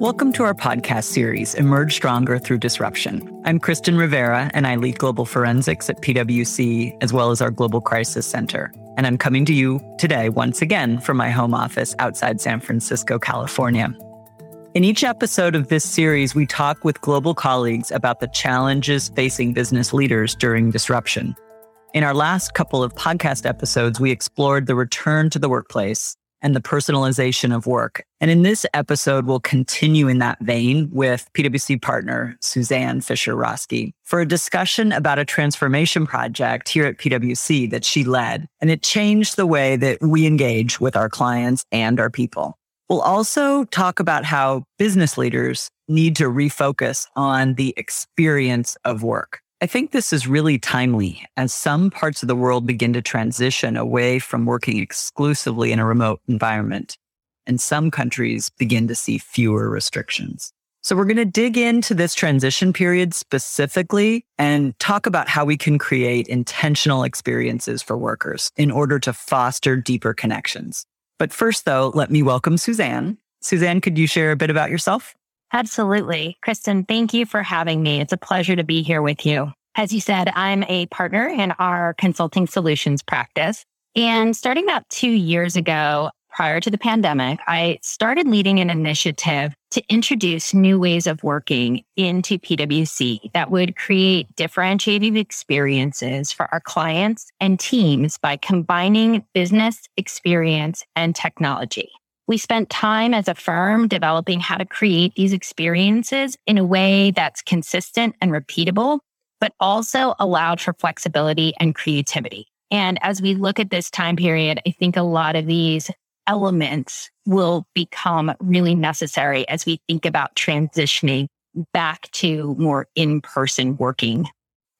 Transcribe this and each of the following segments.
Welcome to our podcast series, Emerge Stronger Through Disruption. I'm Kristen Rivera, and I lead global forensics at PwC, as well as our Global Crisis Center. And I'm coming to you today, once again, from my home office outside San Francisco, California. In each episode of this series, we talk with global colleagues about the challenges facing business leaders during disruption. In our last couple of podcast episodes, we explored the return to the workplace and the personalization of work. And in this episode, we'll continue in that vein with PwC partner Suzanne Fisher Roski for a discussion about a transformation project here at PwC that she led. And it changed the way that we engage with our clients and our people. We'll also talk about how business leaders need to refocus on the experience of work. I think this is really timely as some parts of the world begin to transition away from working exclusively in a remote environment, and some countries begin to see fewer restrictions. So we're going to dig into this transition period specifically and talk about how we can create intentional experiences for workers in order to foster deeper connections. But first, though, let me welcome Suzanne. Suzanne, could you share a bit about yourself? Absolutely. Kristen, thank you for having me. It's a pleasure to be here with you. As you said, I'm a partner in our consulting solutions practice. And starting about two years ago, prior to the pandemic, I started leading an initiative to introduce new ways of working into PwC that would create differentiated experiences for our clients and teams by combining business experience and technology. We spent time as a firm developing how to create these experiences in a way that's consistent and repeatable, but also allowed for flexibility and creativity. And as we look at this time period, I think a lot of these elements will become really necessary as we think about transitioning back to more in person working.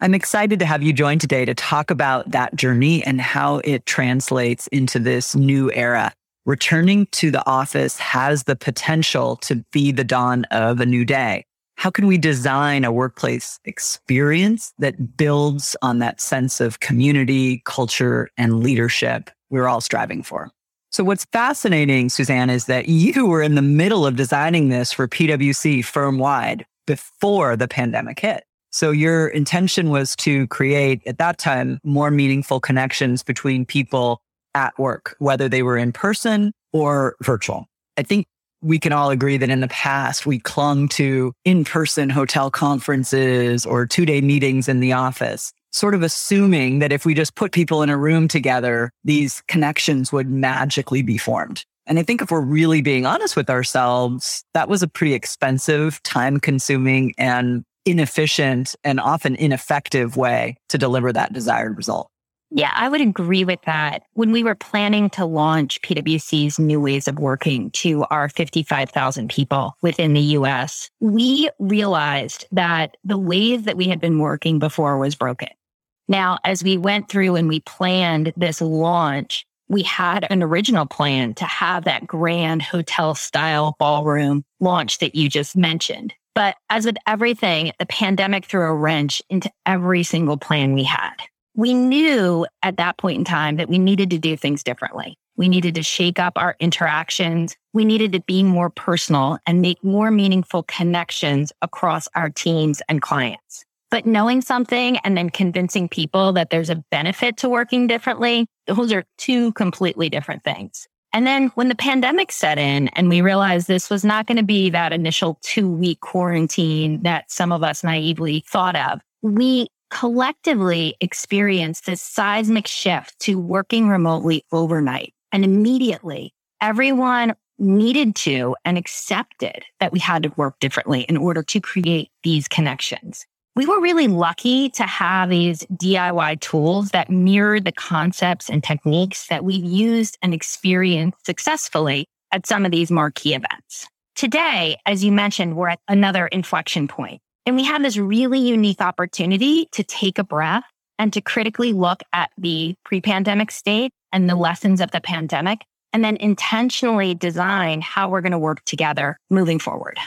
I'm excited to have you join today to talk about that journey and how it translates into this new era returning to the office has the potential to be the dawn of a new day. How can we design a workplace experience that builds on that sense of community, culture, and leadership we're all striving for? So what's fascinating, Suzanne, is that you were in the middle of designing this for PwC firm wide before the pandemic hit. So your intention was to create at that time more meaningful connections between people at work, whether they were in person or virtual. I think we can all agree that in the past we clung to in person hotel conferences or two day meetings in the office, sort of assuming that if we just put people in a room together, these connections would magically be formed. And I think if we're really being honest with ourselves, that was a pretty expensive, time consuming, and inefficient and often ineffective way to deliver that desired result. Yeah, I would agree with that. When we were planning to launch PwC's new ways of working to our 55,000 people within the US, we realized that the ways that we had been working before was broken. Now, as we went through and we planned this launch, we had an original plan to have that grand hotel style ballroom launch that you just mentioned. But as with everything, the pandemic threw a wrench into every single plan we had we knew at that point in time that we needed to do things differently. We needed to shake up our interactions. We needed to be more personal and make more meaningful connections across our teams and clients. But knowing something and then convincing people that there's a benefit to working differently, those are two completely different things. And then when the pandemic set in and we realized this was not going to be that initial two week quarantine that some of us naively thought of, we collectively experienced this seismic shift to working remotely overnight. And immediately everyone needed to and accepted that we had to work differently in order to create these connections. We were really lucky to have these DIY tools that mirrored the concepts and techniques that we've used and experienced successfully at some of these marquee events. Today, as you mentioned, we're at another inflection point. And we have this really unique opportunity to take a breath and to critically look at the pre pandemic state and the lessons of the pandemic, and then intentionally design how we're going to work together moving forward.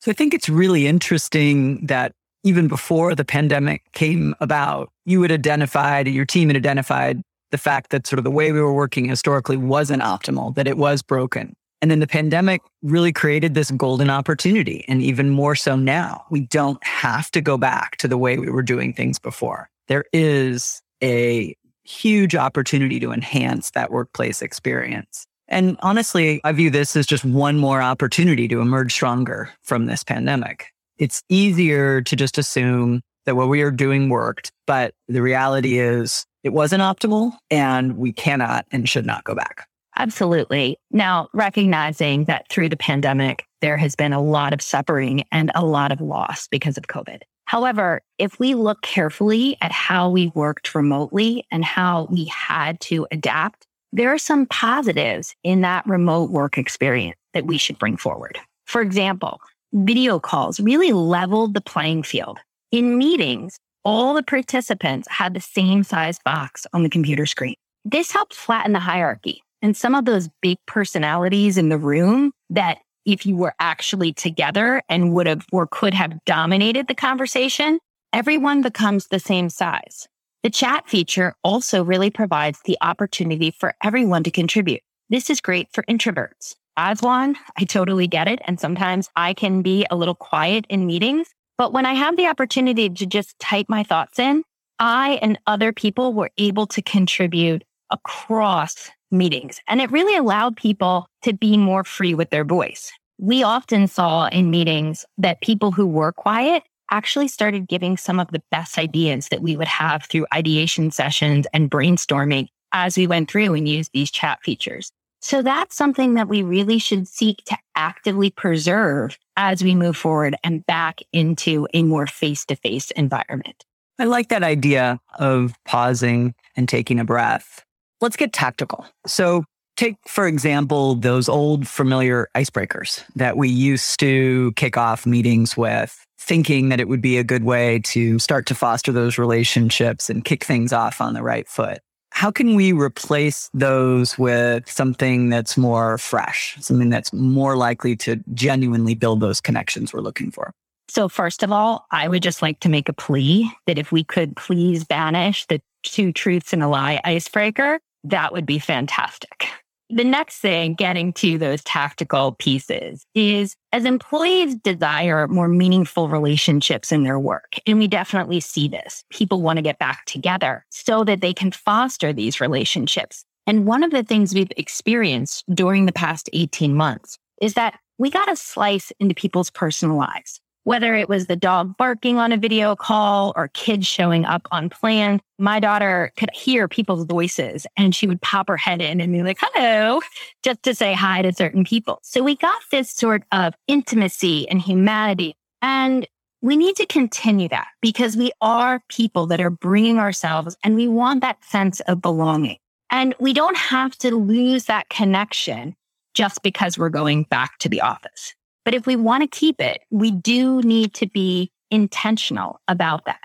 So I think it's really interesting that even before the pandemic came about, you had identified, your team had identified the fact that sort of the way we were working historically wasn't optimal, that it was broken. And then the pandemic really created this golden opportunity. And even more so now, we don't have to go back to the way we were doing things before. There is a huge opportunity to enhance that workplace experience. And honestly, I view this as just one more opportunity to emerge stronger from this pandemic. It's easier to just assume that what we are doing worked, but the reality is it wasn't optimal and we cannot and should not go back. Absolutely. Now, recognizing that through the pandemic, there has been a lot of suffering and a lot of loss because of COVID. However, if we look carefully at how we worked remotely and how we had to adapt, there are some positives in that remote work experience that we should bring forward. For example, video calls really leveled the playing field. In meetings, all the participants had the same size box on the computer screen. This helped flatten the hierarchy and some of those big personalities in the room that if you were actually together and would have or could have dominated the conversation, everyone becomes the same size. The chat feature also really provides the opportunity for everyone to contribute. This is great for introverts. As one, I totally get it. And sometimes I can be a little quiet in meetings. But when I have the opportunity to just type my thoughts in, I and other people were able to contribute across meetings. And it really allowed people to be more free with their voice. We often saw in meetings that people who were quiet actually started giving some of the best ideas that we would have through ideation sessions and brainstorming as we went through and used these chat features. So that's something that we really should seek to actively preserve as we move forward and back into a more face to face environment. I like that idea of pausing and taking a breath. Let's get tactical. So, take, for example, those old familiar icebreakers that we used to kick off meetings with, thinking that it would be a good way to start to foster those relationships and kick things off on the right foot. How can we replace those with something that's more fresh, something that's more likely to genuinely build those connections we're looking for? So, first of all, I would just like to make a plea that if we could please banish the two truths and a lie icebreaker, that would be fantastic. The next thing, getting to those tactical pieces, is as employees desire more meaningful relationships in their work. And we definitely see this. People want to get back together so that they can foster these relationships. And one of the things we've experienced during the past 18 months is that we got a slice into people's personal lives whether it was the dog barking on a video call or kids showing up unplanned, my daughter could hear people's voices and she would pop her head in and be like, hello, just to say hi to certain people. So we got this sort of intimacy and humanity. And we need to continue that because we are people that are bringing ourselves and we want that sense of belonging. And we don't have to lose that connection just because we're going back to the office. But if we want to keep it, we do need to be intentional about that.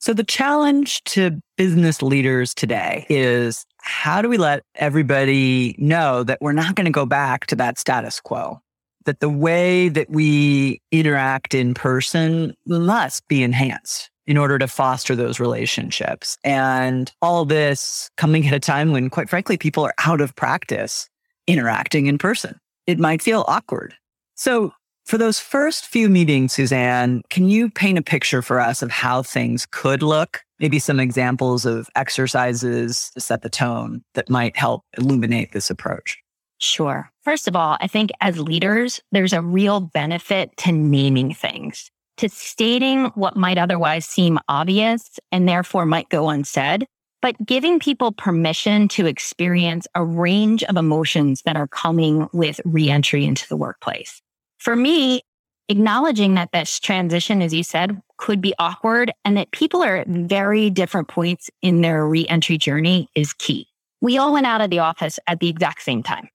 So the challenge to business leaders today is how do we let everybody know that we're not going to go back to that status quo? That the way that we interact in person must be enhanced in order to foster those relationships. And all this coming at a time when, quite frankly, people are out of practice interacting in person. It might feel awkward. So for those first few meetings, Suzanne, can you paint a picture for us of how things could look? Maybe some examples of exercises to set the tone that might help illuminate this approach. Sure. First of all, I think as leaders, there's a real benefit to naming things, to stating what might otherwise seem obvious and therefore might go unsaid, but giving people permission to experience a range of emotions that are coming with reentry into the workplace for me, acknowledging that this transition, as you said, could be awkward and that people are at very different points in their reentry journey is key. We all went out of the office at the exact same time.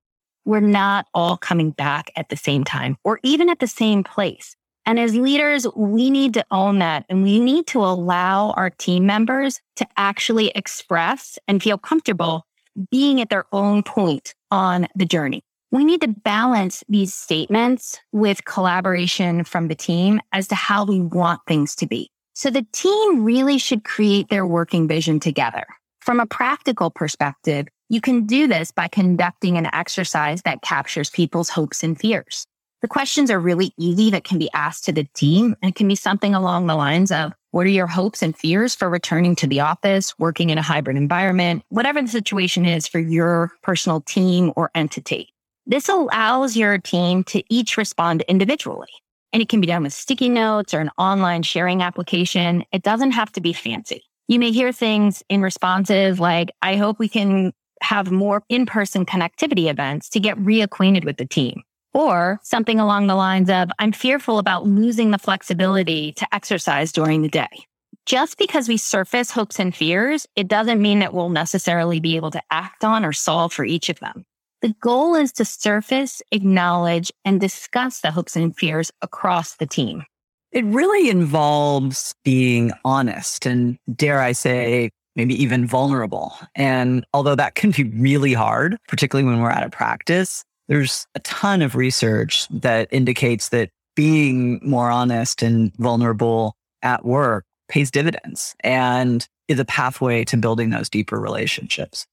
We're not all coming back at the same time or even at the same place. And as leaders, we need to own that and we need to allow our team members to actually express and feel comfortable being at their own point on the journey we need to balance these statements with collaboration from the team as to how we want things to be. So the team really should create their working vision together. From a practical perspective, you can do this by conducting an exercise that captures people's hopes and fears. The questions are really easy that can be asked to the team and can be something along the lines of, what are your hopes and fears for returning to the office, working in a hybrid environment, whatever the situation is for your personal team or entity? This allows your team to each respond individually. And it can be done with sticky notes or an online sharing application. It doesn't have to be fancy. You may hear things in responses like, I hope we can have more in-person connectivity events to get reacquainted with the team. Or something along the lines of, I'm fearful about losing the flexibility to exercise during the day. Just because we surface hopes and fears, it doesn't mean that we'll necessarily be able to act on or solve for each of them. The goal is to surface, acknowledge, and discuss the hopes and fears across the team. It really involves being honest and, dare I say, maybe even vulnerable. And although that can be really hard, particularly when we're out of practice, there's a ton of research that indicates that being more honest and vulnerable at work pays dividends and is a pathway to building those deeper relationships.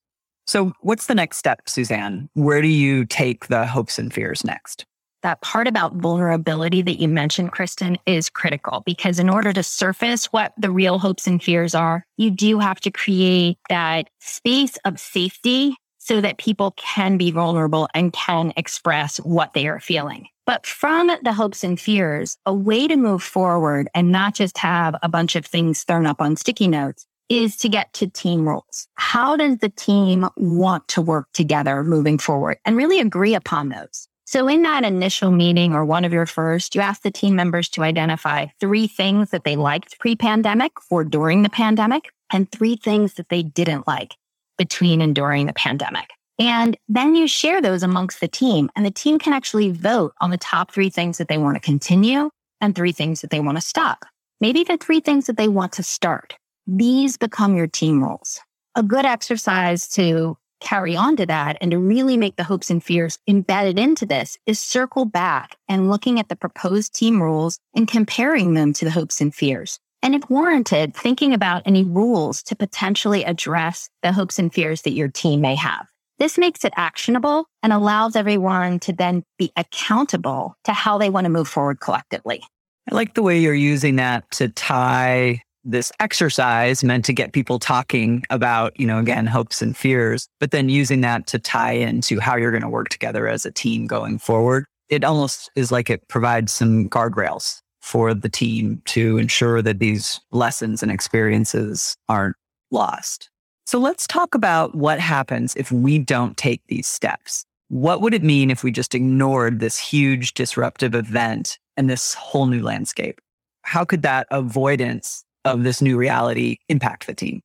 So, what's the next step, Suzanne? Where do you take the hopes and fears next? That part about vulnerability that you mentioned, Kristen, is critical because in order to surface what the real hopes and fears are, you do have to create that space of safety so that people can be vulnerable and can express what they are feeling. But from the hopes and fears, a way to move forward and not just have a bunch of things thrown up on sticky notes is to get to team roles. How does the team want to work together moving forward and really agree upon those? So in that initial meeting or one of your first, you ask the team members to identify three things that they liked pre-pandemic or during the pandemic and three things that they didn't like between and during the pandemic. And then you share those amongst the team and the team can actually vote on the top three things that they want to continue and three things that they want to stop. Maybe the three things that they want to start. These become your team roles. A good exercise to carry on to that and to really make the hopes and fears embedded into this is circle back and looking at the proposed team rules and comparing them to the hopes and fears. And if warranted, thinking about any rules to potentially address the hopes and fears that your team may have. This makes it actionable and allows everyone to then be accountable to how they want to move forward collectively. I like the way you're using that to tie this exercise meant to get people talking about, you know, again, hopes and fears, but then using that to tie into how you're going to work together as a team going forward. It almost is like it provides some guardrails for the team to ensure that these lessons and experiences aren't lost. So let's talk about what happens if we don't take these steps. What would it mean if we just ignored this huge disruptive event and this whole new landscape? How could that avoidance of this new reality impact the team?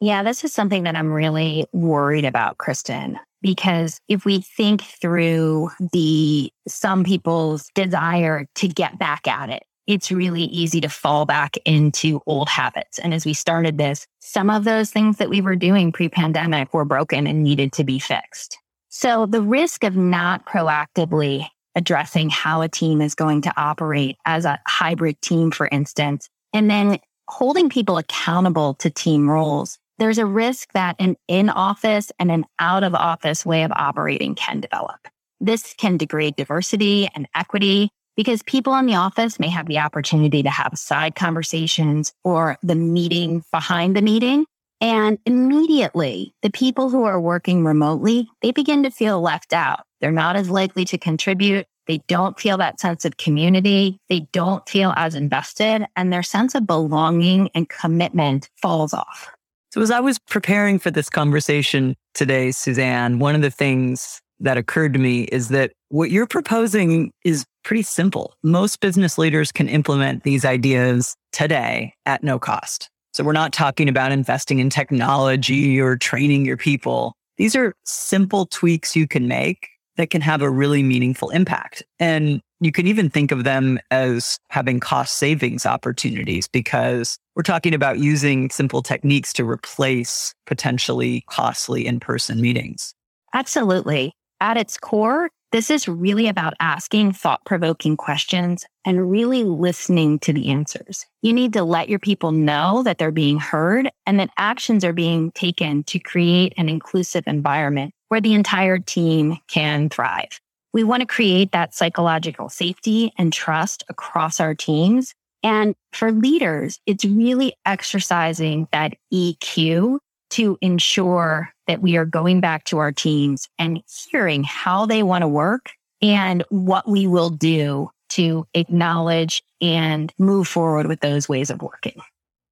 Yeah, this is something that I'm really worried about, Kristen, because if we think through the some people's desire to get back at it, it's really easy to fall back into old habits. And as we started this, some of those things that we were doing pre pandemic were broken and needed to be fixed. So the risk of not proactively addressing how a team is going to operate as a hybrid team, for instance, and then holding people accountable to team roles, there's a risk that an in office and an out of office way of operating can develop. This can degrade diversity and equity because people in the office may have the opportunity to have side conversations or the meeting behind the meeting. And immediately the people who are working remotely, they begin to feel left out. They're not as likely to contribute. They don't feel that sense of community. They don't feel as invested and their sense of belonging and commitment falls off. So as I was preparing for this conversation today, Suzanne, one of the things that occurred to me is that what you're proposing is pretty simple. Most business leaders can implement these ideas today at no cost. So we're not talking about investing in technology or training your people. These are simple tweaks you can make that can have a really meaningful impact. And you can even think of them as having cost savings opportunities because we're talking about using simple techniques to replace potentially costly in person meetings. Absolutely at its core, This is really about asking thought provoking questions and really listening to the answers. You need to let your people know that they're being heard and that actions are being taken to create an inclusive environment where the entire team can thrive. We want to create that psychological safety and trust across our teams. And for leaders, it's really exercising that EQ to ensure that we are going back to our teams and hearing how they want to work and what we will do to acknowledge and move forward with those ways of working.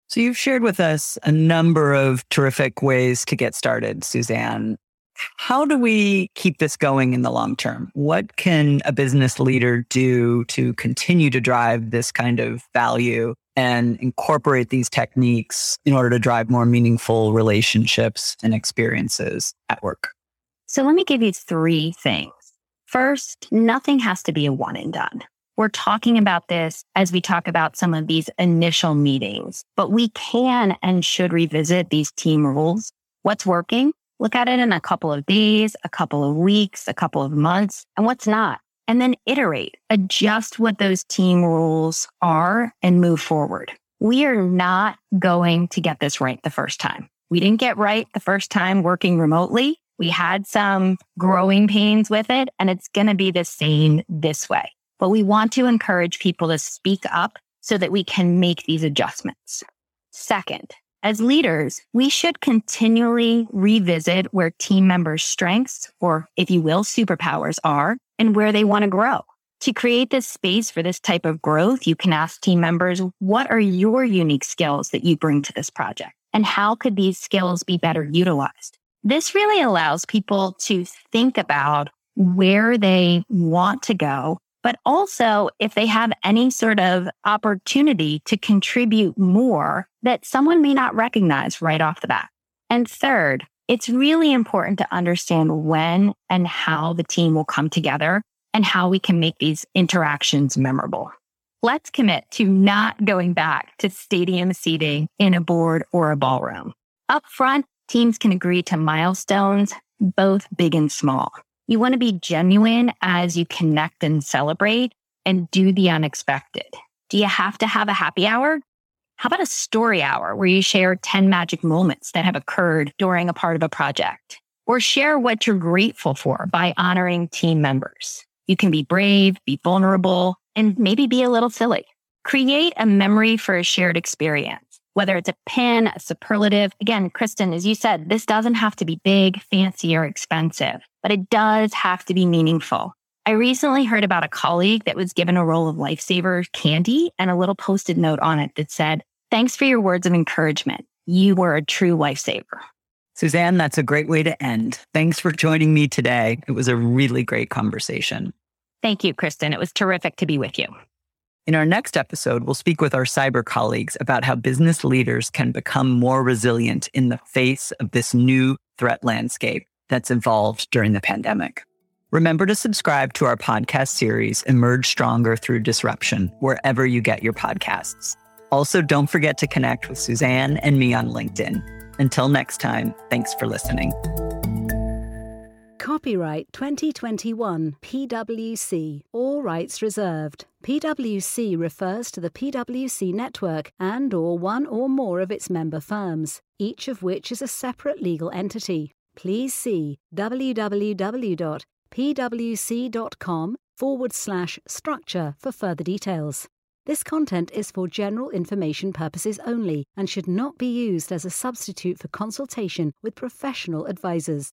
So you've shared with us a number of terrific ways to get started, Suzanne. How do we keep this going in the long term? What can a business leader do to continue to drive this kind of value and incorporate these techniques in order to drive more meaningful relationships and experiences at work? So let me give you three things. First, nothing has to be a one and done. We're talking about this as we talk about some of these initial meetings, but we can and should revisit these team rules. What's working? Look at it in a couple of days, a couple of weeks, a couple of months, and what's not and then iterate, adjust what those team rules are and move forward. We are not going to get this right the first time. We didn't get right the first time working remotely. We had some growing pains with it and it's going to be the same this way. But we want to encourage people to speak up so that we can make these adjustments. Second, as leaders, we should continually revisit where team members' strengths, or if you will, superpowers are and where they want to grow. To create this space for this type of growth, you can ask team members, what are your unique skills that you bring to this project? And how could these skills be better utilized? This really allows people to think about where they want to go, but also if they have any sort of opportunity to contribute more that someone may not recognize right off the bat. And third, it's really important to understand when and how the team will come together and how we can make these interactions memorable. Let's commit to not going back to stadium seating in a board or a ballroom. Up front, teams can agree to milestones, both big and small. You want to be genuine as you connect and celebrate and do the unexpected. Do you have to have a happy hour? How about a story hour where you share 10 magic moments that have occurred during a part of a project? Or share what you're grateful for by honoring team members. You can be brave, be vulnerable, and maybe be a little silly. Create a memory for a shared experience, whether it's a pin, a superlative. Again, Kristen, as you said, this doesn't have to be big, fancy, or expensive, but it does have to be meaningful. I recently heard about a colleague that was given a roll of lifesaver candy and a little posted note on it that said, Thanks for your words of encouragement. You were a true lifesaver. Suzanne, that's a great way to end. Thanks for joining me today. It was a really great conversation. Thank you, Kristen. It was terrific to be with you. In our next episode, we'll speak with our cyber colleagues about how business leaders can become more resilient in the face of this new threat landscape that's evolved during the pandemic. Remember to subscribe to our podcast series, Emerge Stronger Through Disruption, wherever you get your podcasts. Also, don't forget to connect with Suzanne and me on LinkedIn. Until next time, thanks for listening. Copyright 2021 PwC. All rights reserved. PwC refers to the PwC network and or one or more of its member firms, each of which is a separate legal entity. Please see www pwc.com forward slash structure for further details. This content is for general information purposes only and should not be used as a substitute for consultation with professional advisors.